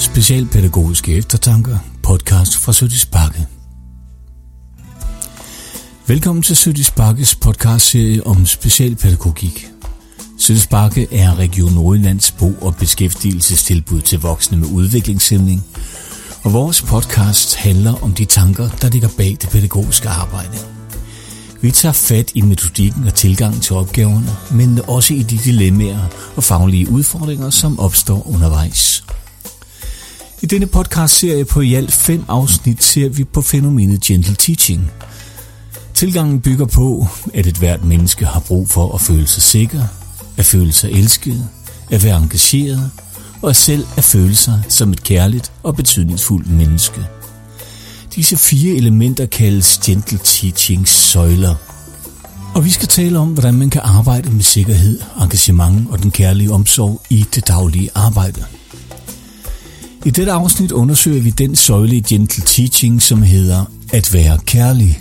Specialpædagogiske eftertanker, podcast fra Sødis Bakke. Velkommen til Sødis Bakkes podcastserie om specialpædagogik. Sødis Bakke er Region Nordjyllands bo- og beskæftigelsestilbud til voksne med udviklingshæmning, og vores podcast handler om de tanker, der ligger bag det pædagogiske arbejde. Vi tager fat i metodikken og tilgangen til opgaverne, men også i de dilemmaer og faglige udfordringer, som opstår undervejs. I denne podcast-serie på i alt fem afsnit ser vi på fænomenet gentle teaching. Tilgangen bygger på, at et hvert menneske har brug for at føle sig sikker, at føle sig elsket, at være engageret og selv at føle sig som et kærligt og betydningsfuldt menneske. Disse fire elementer kaldes gentle teachings søjler. Og vi skal tale om, hvordan man kan arbejde med sikkerhed, engagement og den kærlige omsorg i det daglige arbejde. I dette afsnit undersøger vi den søjle i Gentle Teaching, som hedder At være kærlig.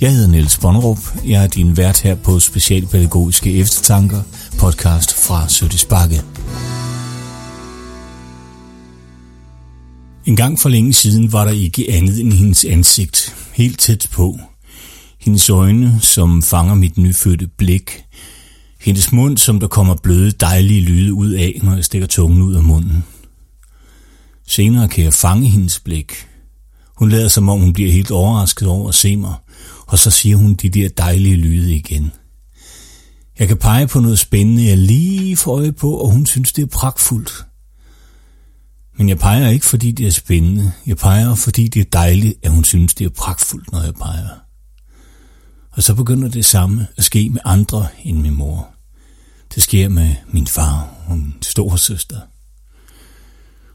Jeg hedder Niels Bonnerup. Jeg er din vært her på Specialpædagogiske Eftertanker, podcast fra Søttes Bakke. En gang for længe siden var der ikke andet end hendes ansigt, helt tæt på. Hendes øjne, som fanger mit nyfødte blik. Hendes mund, som der kommer bløde, dejlige lyde ud af, når jeg stikker tungen ud af munden. Senere kan jeg fange hendes blik. Hun lader som om hun bliver helt overrasket over at se mig, og så siger hun de der dejlige lyde igen. Jeg kan pege på noget spændende, jeg lige får øje på, og hun synes, det er pragtfuldt. Men jeg peger ikke, fordi det er spændende. Jeg peger, fordi det er dejligt, at hun synes, det er pragtfuldt, når jeg peger. Og så begynder det samme at ske med andre end min mor. Det sker med min far og min storesøster.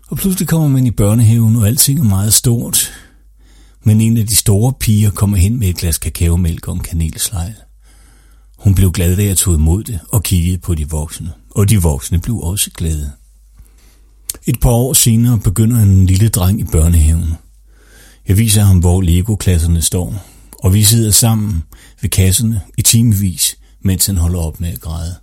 Og pludselig kommer man i børnehaven, og alting er meget stort. Men en af de store piger kommer hen med et glas kakaomælk og en kanelslejl. Hun blev glad, da jeg tog imod det og kiggede på de voksne. Og de voksne blev også glade. Et par år senere begynder en lille dreng i børnehaven. Jeg viser ham, hvor Lego-klasserne står, og vi sidder sammen ved kasserne i timevis, mens han holder op med at græde.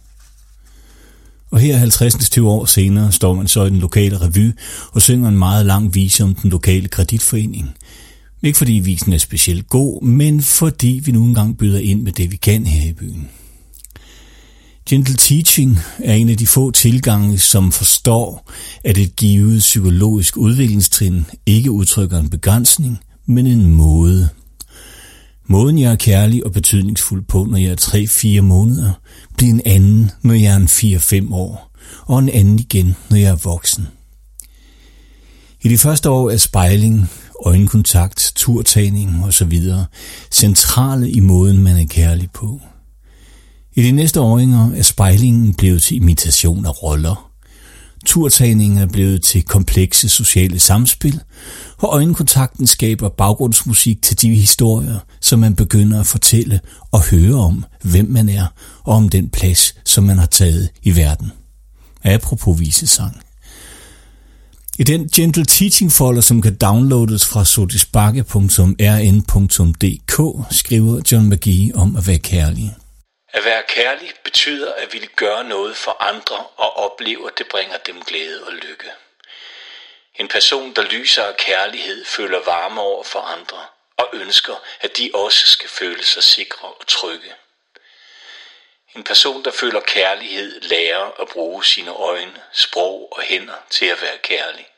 Og her 50 år senere står man så i den lokale revy og synger en meget lang vise om den lokale kreditforening. Ikke fordi visen er specielt god, men fordi vi nu engang byder ind med det, vi kan her i byen. Gentle teaching er en af de få tilgange, som forstår, at et givet psykologisk udviklingstrin ikke udtrykker en begrænsning, men en måde. Måden jeg er kærlig og betydningsfuld på, når jeg er 3-4 måneder, bliver en anden, når jeg er 4-5 år, og en anden igen, når jeg er voksen. I de første år er spejling, øjenkontakt, turtagning osv. centrale i måden, man er kærlig på. I de næste åringer er spejlingen blevet til imitation af roller. Turtagningen er blevet til komplekse sociale samspil, og øjenkontakten skaber baggrundsmusik til de historier, som man begynder at fortælle og høre om, hvem man er, og om den plads, som man har taget i verden. Apropos visesang. I den Gentle Teaching folder, som kan downloades fra sotisbakke.rn.dk, skriver John McGee om at være kærlig. At være kærlig betyder at ville gøre noget for andre og opleve, at det bringer dem glæde og lykke. En person, der lyser af kærlighed, føler varme over for andre og ønsker, at de også skal føle sig sikre og trygge. En person, der føler kærlighed, lærer at bruge sine øjne, sprog og hænder til at være kærlig.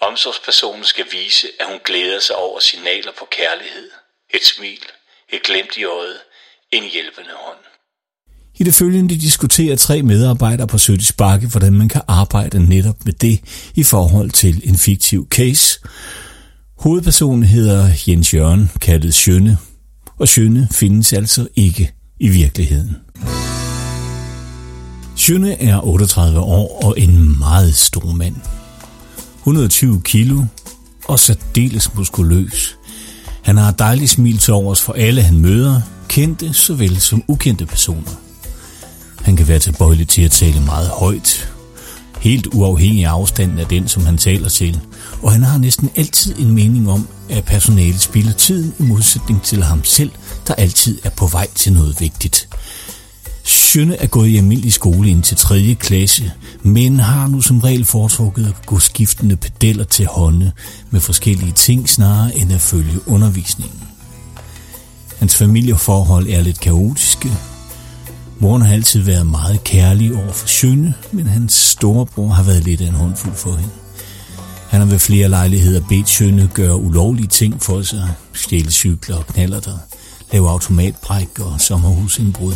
Omsorgspersonen skal vise, at hun glæder sig over signaler på kærlighed, et smil, et glemt i øjet, en hjælpende hånd. I det følgende diskuterer tre medarbejdere på Sødis Bakke, hvordan man kan arbejde netop med det i forhold til en fiktiv case. Hovedpersonen hedder Jens Jørgen, kaldet Sjønne, og Sjønne findes altså ikke i virkeligheden. Sjønne er 38 år og en meget stor mand. 120 kilo og særdeles muskuløs. Han har et dejligt smil til overs for alle, han møder, kendte såvel som ukendte personer. Han kan være tilbøjelig til at tale meget højt, helt uafhængig af afstanden af den, som han taler til, og han har næsten altid en mening om, at personalet spilder tiden i modsætning til ham selv, der altid er på vej til noget vigtigt. Sjønne er gået i almindelig skole ind til 3. klasse, men har nu som regel foretrukket at gå skiftende pedeller til hånde med forskellige ting snarere end at følge undervisningen. Hans familieforhold er lidt kaotiske. Moren har altid været meget kærlig over for Sjønne, men hans storebror har været lidt af en håndfuld for hende. Han har ved flere lejligheder bedt Sjønne gøre ulovlige ting for sig, stjæle cykler og knaller der, lave automatbræk og sommerhusindbrud.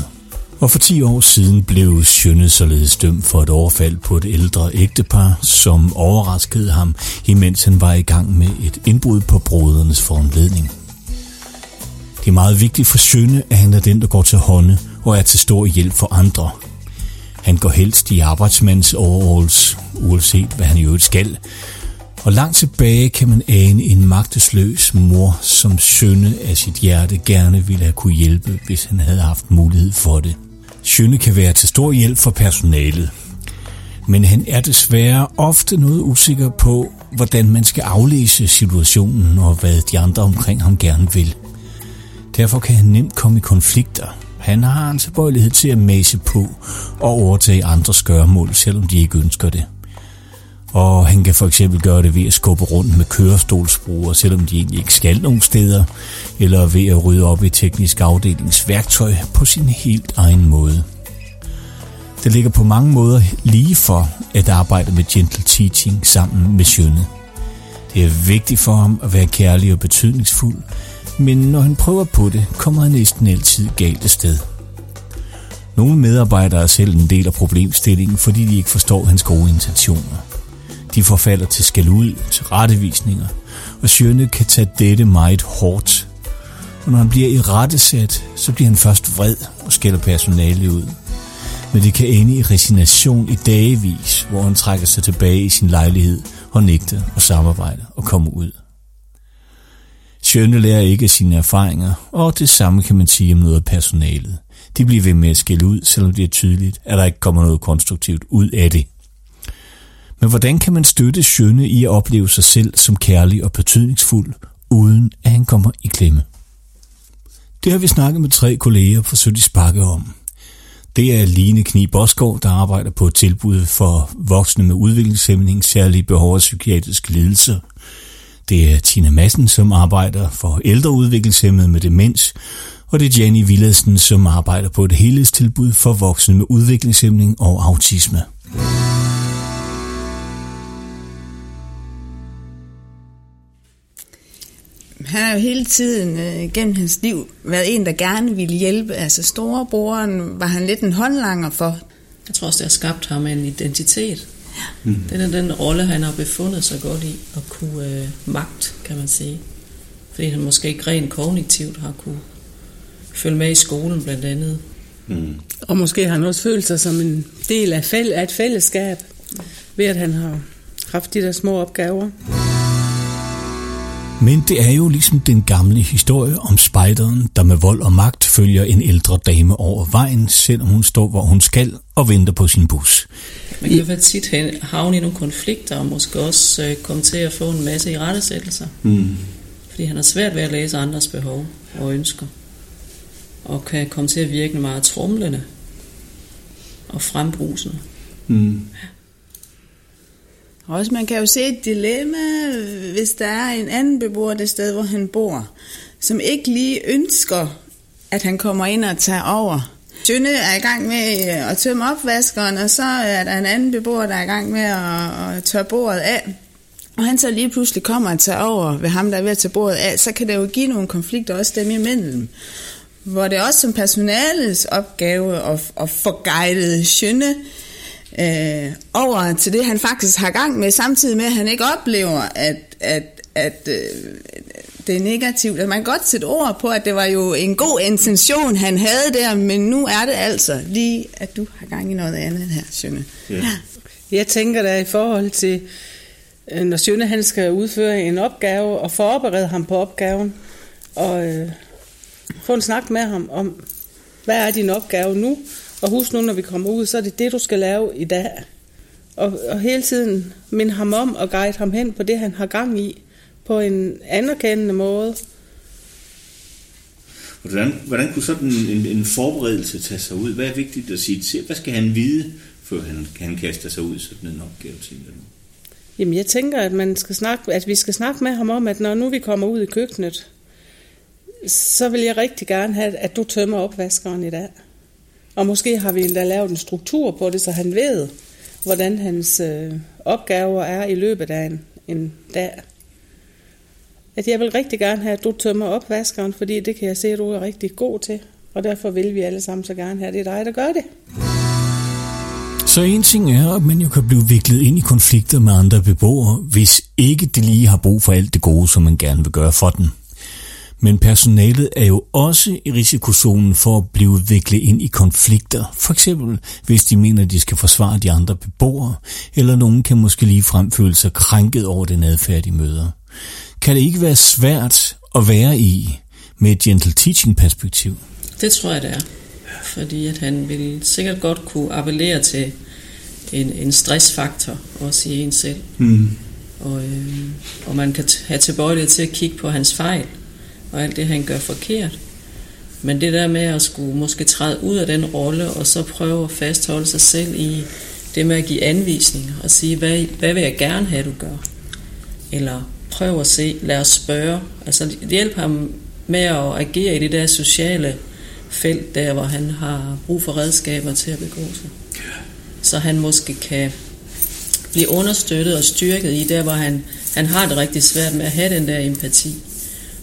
Og for 10 år siden blev Sjønne således dømt for et overfald på et ældre ægtepar, som overraskede ham, imens han var i gang med et indbrud på brodernes foranledning. Det er meget vigtigt for Sjønne, at han er den, der går til hånde og er til stor hjælp for andre. Han går helst i arbejdsmands overalls, uanset hvad han i øvrigt skal, og langt tilbage kan man ane en magtesløs mor, som sønne af sit hjerte gerne ville have kunne hjælpe, hvis han havde haft mulighed for det. Sønne kan være til stor hjælp for personalet, men han er desværre ofte noget usikker på, hvordan man skal aflæse situationen og hvad de andre omkring ham gerne vil. Derfor kan han nemt komme i konflikter. Han har en tilbøjelighed til at mase på og overtage andres gørmål, selvom de ikke ønsker det. Og han kan for eksempel gøre det ved at skubbe rundt med kørestolsbrugere, selvom de egentlig ikke skal nogen steder, eller ved at rydde op i teknisk afdelingsværktøj på sin helt egen måde. Det ligger på mange måder lige for at arbejde med gentle teaching sammen med Sjønne. Det er vigtigt for ham at være kærlig og betydningsfuld, men når han prøver på det, kommer han næsten altid galt af sted. Nogle medarbejdere er selv en del af problemstillingen, fordi de ikke forstår hans gode intentioner. De forfalder til skældud, til rettevisninger, og Sjønne kan tage dette meget hårdt. Og når han bliver i rettesat, så bliver han først vred og skælder personale ud. Men det kan ende i resignation i dagevis, hvor han trækker sig tilbage i sin lejlighed og nægter at samarbejde og komme ud. Journaler lærer ikke af sine erfaringer, og det samme kan man sige om noget af personalet. De bliver ved med at skille ud, selvom det er tydeligt, at der ikke kommer noget konstruktivt ud af det. Men hvordan kan man støtte Sjønne i at opleve sig selv som kærlig og betydningsfuld, uden at han kommer i klemme? Det har vi snakket med tre kolleger fra Sødt Sparke om. Det er Line Kni Boskov, der arbejder på et tilbud for voksne med udviklingshæmning, særlige behov og psykiatriske lidelser. Det er Tina Madsen, som arbejder for ældre udviklingshemmede med demens, og det er Jenny Villadsen, som arbejder på et helhedstilbud for voksne med udviklingshæmning og autisme. han har jo hele tiden øh, gennem hans liv været en, der gerne ville hjælpe. Altså storebroren var han lidt en håndlanger for. Jeg tror også, det har skabt ham en identitet. Mm. Det er den rolle, han har befundet sig godt i, at kunne øh, magt, kan man sige. Fordi han måske ikke rent kognitivt har kunne følge med i skolen blandt andet. Mm. Og måske har han også følt sig som en del af, fæll- af et fællesskab, ved at han har haft de der små opgaver. Men det er jo ligesom den gamle historie om spejderen, der med vold og magt følger en ældre dame over vejen, selvom hun står, hvor hun skal og venter på sin bus. Man kan vel tit havne i nogle konflikter og måske også øh, komme til at få en masse i rettesættelser. Mm. Fordi han har svært ved at læse andres behov og ønsker. Og kan komme til at virke meget trumlende og frembrusende. Mm. Ja. Også man kan jo se et dilemma, hvis der er en anden beboer det sted, hvor han bor, som ikke lige ønsker, at han kommer ind og tager over. Tønne er i gang med øh, at tømme opvaskeren, og så er der en anden beboer, der er i gang med at, at tørre bordet af. Og han så lige pludselig kommer og tager over ved ham, der er ved at tage bordet af, så kan det jo give nogle konflikter også dem imellem. Hvor det er også som personalets opgave at, at få guidet Sjønne øh, over til det, han faktisk har gang med, samtidig med, at han ikke oplever, at, at, at øh, det er negativt. At man kan godt sætte ord på, at det var jo en god intention, han havde der, men nu er det altså lige, at du har gang i noget andet her, Sjønne. Ja. ja. Jeg tænker da i forhold til, øh, når Sjønne han skal udføre en opgave, og forberede ham på opgaven, og øh, få en snak med ham om, hvad er din opgave nu, og husk nu, når vi kommer ud, så er det det, du skal lave i dag. Og, og hele tiden minde ham om og guide ham hen på det, han har gang i, på en anerkendende måde. Hvordan, hvordan kunne sådan en, en forberedelse tage sig ud? Hvad er vigtigt at sige til? Hvad skal han vide, før han, han kaster sig ud i sådan en opgave, tænker du? Jamen, jeg tænker, at, man skal snakke, at vi skal snakke med ham om, at når nu vi kommer ud i køkkenet, så vil jeg rigtig gerne have, at du tømmer opvaskeren i dag. Og måske har vi endda lavet en struktur på det, så han ved, hvordan hans øh, opgaver er i løbet af en, en dag. At jeg vil rigtig gerne have, at du tømmer opvaskeren, fordi det kan jeg se, at du er rigtig god til. Og derfor vil vi alle sammen så gerne have, at det er dig, der gør det. Så en ting er, at man jo kan blive viklet ind i konflikter med andre beboere, hvis ikke de lige har brug for alt det gode, som man gerne vil gøre for den. Men personalet er jo også i risikozonen for at blive viklet ind i konflikter, for eksempel hvis de mener, at de skal forsvare de andre beboere, eller nogen kan måske lige fremføle sig krænket over den adfærd, de møder. Kan det ikke være svært at være i med et gentle teaching perspektiv? Det tror jeg, det er. Fordi at han vil sikkert godt kunne appellere til en, en stressfaktor, også i en selv. Mm. Og, øh, og man kan have tilbøjelighed til at kigge på hans fejl, og alt det, han gør forkert. Men det der med at skulle måske træde ud af den rolle, og så prøve at fastholde sig selv i det med at give anvisninger, og sige, hvad, hvad vil jeg gerne have, du gør? Eller prøv at se, lad os spørge. Altså hjælp ham med at agere i det der sociale felt, der hvor han har brug for redskaber til at begå sig. Så han måske kan blive understøttet og styrket i der, hvor han, han har det rigtig svært med at have den der empati.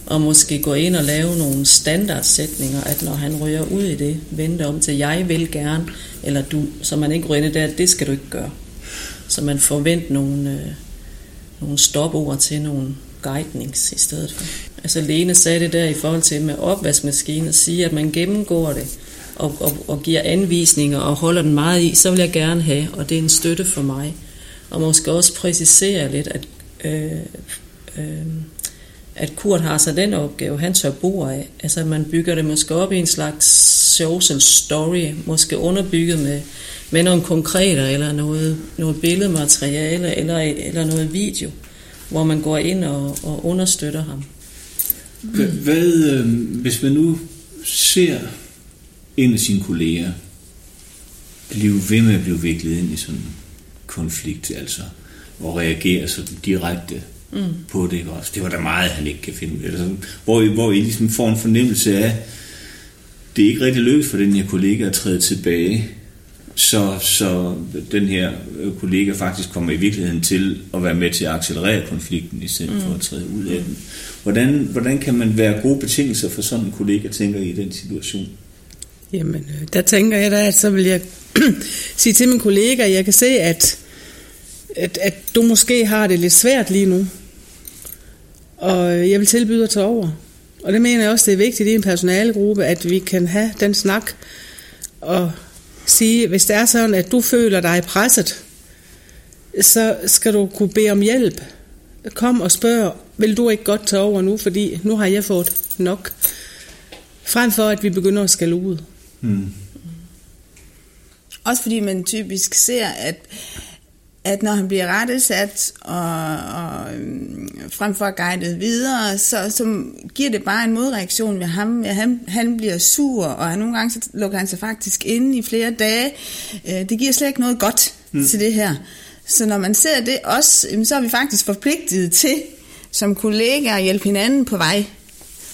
Og måske gå ind og lave nogle standardsætninger, at når han ryger ud i det, vente om til, jeg vil gerne, eller du, så man ikke ryger der, det skal du ikke gøre. Så man forventer nogle, øh, nogle stopord til nogle guidnings i stedet for. Altså Lene sagde det der i forhold til med opvaskemaskinen, at sige, at man gennemgår det og, og, og giver anvisninger og holder den meget i, så vil jeg gerne have, og det er en støtte for mig. Og måske også præcisere lidt, at, øh, øh, at Kurt har så den opgave, han tør bo af. Altså man bygger det måske op i en slags social story, måske underbygget med, med nogle konkreter, eller noget, noget billedmateriale, eller, eller noget video, hvor man går ind og, og understøtter ham. Hvad, øh, hvis man nu ser en af sine kolleger blive ved med at blive viklet ind i sådan en konflikt, altså, og reagere sådan direkte mm. på det også. Det var der meget, han ikke kan finde ud af. Altså, hvor, hvor I ligesom får en fornemmelse af, det er ikke rigtig lykkes for den her kollega at træde tilbage så, så den her øh, kollega faktisk kommer i virkeligheden til at være med til at accelerere konflikten, i stedet mm. for at træde ud af den. Hvordan, hvordan kan man være gode betingelser for sådan en kollega, tænker I, i den situation? Jamen, øh, der tænker jeg da, at så vil jeg sige til min kollega, at jeg kan se, at, at, at du måske har det lidt svært lige nu. Og øh, jeg vil tilbyde at tage over. Og det mener jeg også, det er vigtigt i en personalegruppe, at vi kan have den snak og sige, hvis det er sådan, at du føler dig presset, så skal du kunne bede om hjælp. Kom og spørg, vil du ikke godt tage over nu, fordi nu har jeg fået nok. Frem for, at vi begynder at skælde ud. Hmm. Også fordi man typisk ser, at at når han bliver rettesat og, og øhm, frem for guidet videre, så, så giver det bare en modreaktion med ham. Ja, han, han bliver sur, og nogle gange så lukker han sig faktisk inde i flere dage. Øh, det giver slet ikke noget godt mm. til det her. Så når man ser det også, så er vi faktisk forpligtet til som kollegaer at hjælpe hinanden på vej.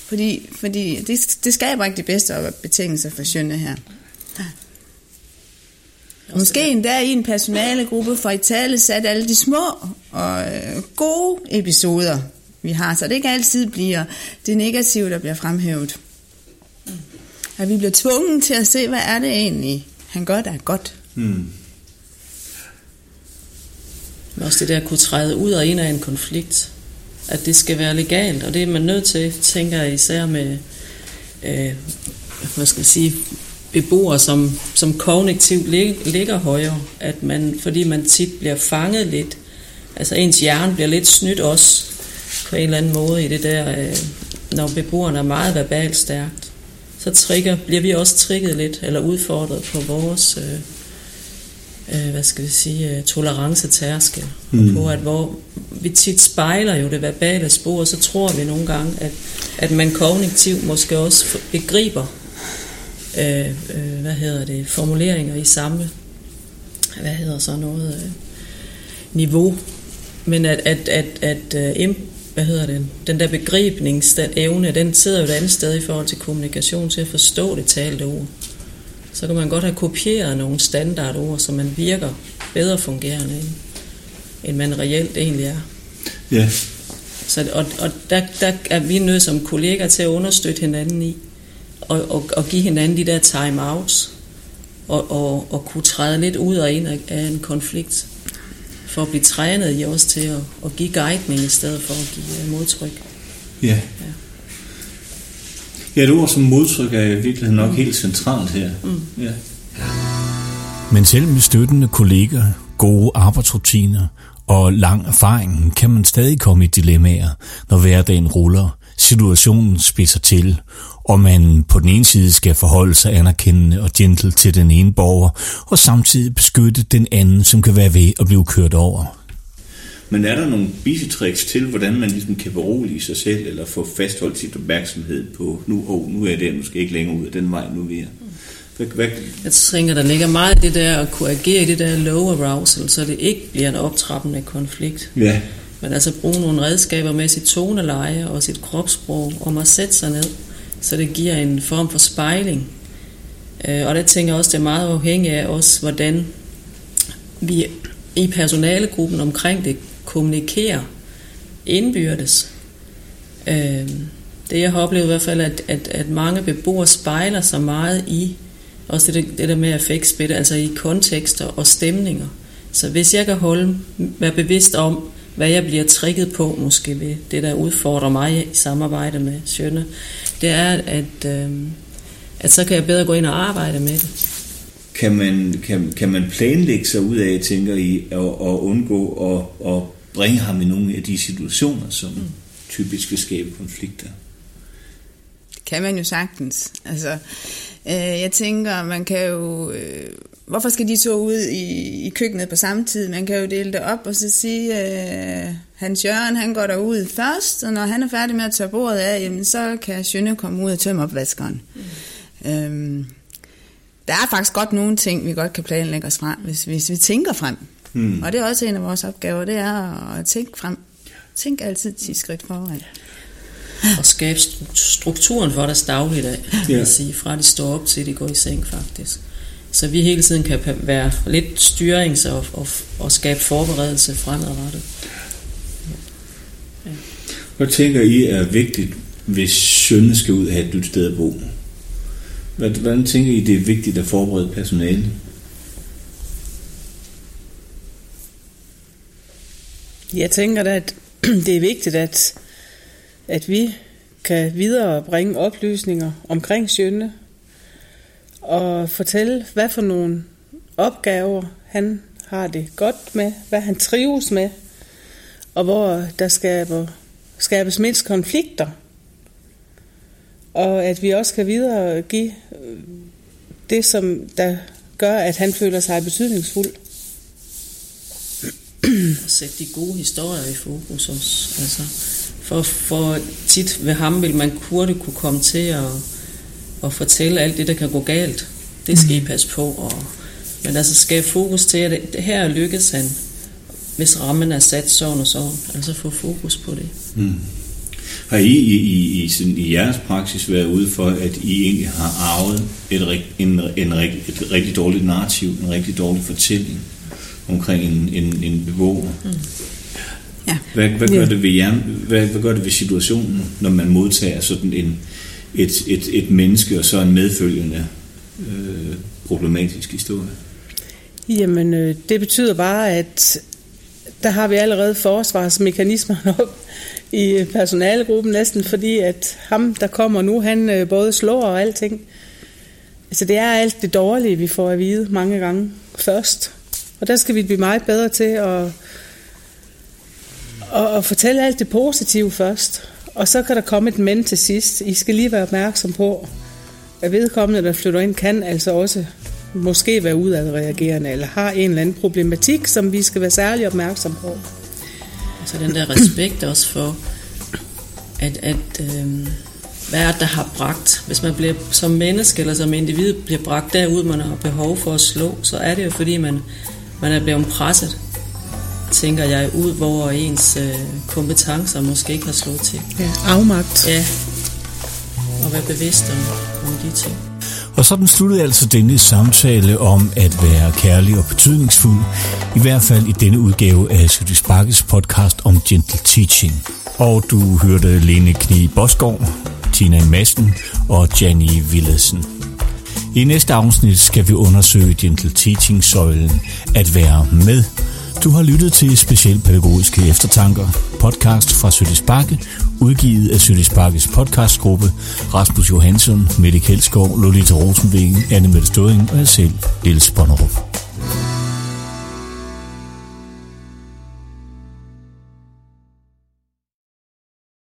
Fordi, fordi det, det skaber ikke de bedste betingelser for Sjønne her. Måske endda i en personalegruppe for i tale sat alle de små og øh, gode episoder, vi har, så det ikke altid bliver det negative, der bliver fremhævet. At vi bliver tvunget til at se, hvad er det egentlig, han gør, der er godt. Hmm. Også det der at kunne træde ud og ind af en konflikt. At det skal være legalt, og det er man nødt til, tænker jeg især med, øh, hvad skal jeg sige, beboere, som, som kognitivt ligger højere, at man, fordi man tit bliver fanget lidt, altså ens hjerne bliver lidt snydt også på en eller anden måde i det der, øh, når beboerne er meget verbalt stærkt, så trigger, bliver vi også trigget lidt, eller udfordret på vores, øh, øh, hvad skal vi sige, øh, tolerancetærskel, mm. på at hvor, vi tit spejler jo det verbale spor, så tror vi nogle gange, at, at man kognitivt måske også begriber, øh, øh, hvad hedder det, formuleringer i samme, hvad hedder så noget, øh, niveau. Men at, at, at, at øh, hvad hedder det, den der begribningsevne, den sidder jo et andet sted i forhold til kommunikation, til at forstå det talte ord. Så kan man godt have kopieret nogle standardord, så man virker bedre fungerende, end, end man reelt egentlig er. Ja. Så, og og der, der er vi nødt som kolleger til at understøtte hinanden i, og, og, og give hinanden de der time-outs, og, og, og kunne træde lidt ud og ind af, en konflikt for at blive trænet i os til at, at give guidning i stedet for at give øh, modtryk. Ja. ja. Ja, et ord som modtryk er i virkeligheden nok mm. helt centralt her. Mm. Ja. Men selv med støttende kolleger, gode arbejdsrutiner og lang erfaring, kan man stadig komme i dilemmaer, når hverdagen ruller, situationen spidser til, og man på den ene side skal forholde sig anerkendende og gentle til den ene borger, og samtidig beskytte den anden, som kan være ved at blive kørt over. Men er der nogle bisetricks til, hvordan man ligesom kan berolige sig selv, eller få fastholdt sit opmærksomhed på, nu, oh, nu er jeg der, nu skal jeg ikke længere ud af den vej, nu er vi hvad, hvad? Jeg tænker, der ligger meget det der at kunne agere i det der low arousal, så det ikke bliver en optrappende konflikt. Ja. Men altså bruge nogle redskaber med sit toneleje og sit kropssprog, om at sætte sig ned så det giver en form for spejling. Øh, og der tænker jeg også, det er meget afhængigt af os, hvordan vi i personalegruppen omkring det kommunikerer indbyrdes. Øh, det jeg har oplevet i hvert fald, at, at, at mange beboere spejler sig meget i også det, det der med affektspil, altså i kontekster og stemninger. Så hvis jeg kan holde, være bevidst om, hvad jeg bliver trigget på, måske ved det, der udfordrer mig i samarbejde med Sjønne, det er, at, øh, at så kan jeg bedre gå ind og arbejde med det. Kan man, kan, kan man planlægge sig ud af, tænker I, at, at undgå at, at bringe ham i nogle af de situationer, som mm. typisk vil skabe konflikter? Det kan man jo sagtens. Altså, øh, jeg tænker, man kan jo... Øh, hvorfor skal de to ud i, i køkkenet på samme tid? Man kan jo dele det op og så sige, øh, Hans Jørgen han går derud først, og når han er færdig med at tørre bordet af, jamen, så kan Sjønne komme ud og tømme opvaskeren. Mm. Øhm, der er faktisk godt nogle ting, vi godt kan planlægge os frem, hvis, hvis vi tænker frem. Mm. Og det er også en af vores opgaver, det er at tænke frem. Tænk altid 10 skridt foran. Og skabe strukturen for deres dagligdag, ja. sige, fra de står op til de går i seng faktisk. Så vi hele tiden kan være lidt styrings- og, og, og skabe forberedelse fremadrettet. Ja. Hvad tænker I er vigtigt, hvis sønne skal ud af et nyt sted at bo? Hvordan tænker I, det er vigtigt at forberede personale? Jeg tænker da, at det er vigtigt, at, at vi kan videre bringe oplysninger omkring Sjønne, og fortælle, hvad for nogle opgaver han har det godt med, hvad han trives med, og hvor der skaber, skabes mindst konflikter. Og at vi også kan videre give det, som der gør, at han føler sig betydningsfuld. Og sætte de gode historier i fokus også. Altså, for, for tit ved ham vil man hurtigt kunne komme til at at fortælle alt det, der kan gå galt. Det skal I mm. passe på. Og, men altså skal fokus til, at det, her lykkes han, hvis rammen er sat sådan og sådan. Altså få fokus på det. Mm. Har I i, i, i, i jeres praksis været ude for, at I egentlig har arvet et, en, en, et rigtig dårligt narrativ, en rigtig dårlig fortælling omkring en, en, en beboer? Mm. Ja. Hvad, hvad, gør det ved jer, hvad, hvad gør det ved situationen, når man modtager sådan en, et, et, et menneske og så en medfølgende øh, problematisk historie? Jamen, øh, det betyder bare, at der har vi allerede forsvarsmekanismer op i øh, personalegruppen næsten, fordi at ham, der kommer nu, han øh, både slår og alting. Altså det er alt det dårlige, vi får at vide mange gange først. Og der skal vi blive meget bedre til at, at, at fortælle alt det positive først. Og så kan der komme et men til sidst. I skal lige være opmærksom på, at vedkommende, der flytter ind, kan altså også måske være udadreagerende, eller har en eller anden problematik, som vi skal være særlig opmærksom på. Så den der respekt også for, at, at øh, hvad er det, der har bragt, hvis man bliver som menneske eller som individ bliver bragt derud, man har behov for at slå, så er det jo fordi, man, man er blevet presset, tænker jeg, ud, hvor ens øh, kompetencer måske ikke har slået til. Ja, afmagt. Ja, og være bevidst om, om de ting. Og sådan sluttede altså denne samtale om at være kærlig og betydningsfuld, i hvert fald i denne udgave af Sydis Bakkes podcast om Gentle Teaching. Og du hørte Lene Knie Bosgaard, Tina Madsen og Janni Willesen. I næste afsnit skal vi undersøge Gentle Teaching-søjlen at være med. Du har lyttet til Specialpædagogiske Eftertanker, podcast fra Sødis Bakke, udgivet af Sødis Bakkes podcastgruppe, Rasmus Johansson, Mette Kjeldskov, Lolita Rosenvingen, Anne Mette Støding og jeg selv, Niels Bonnerup.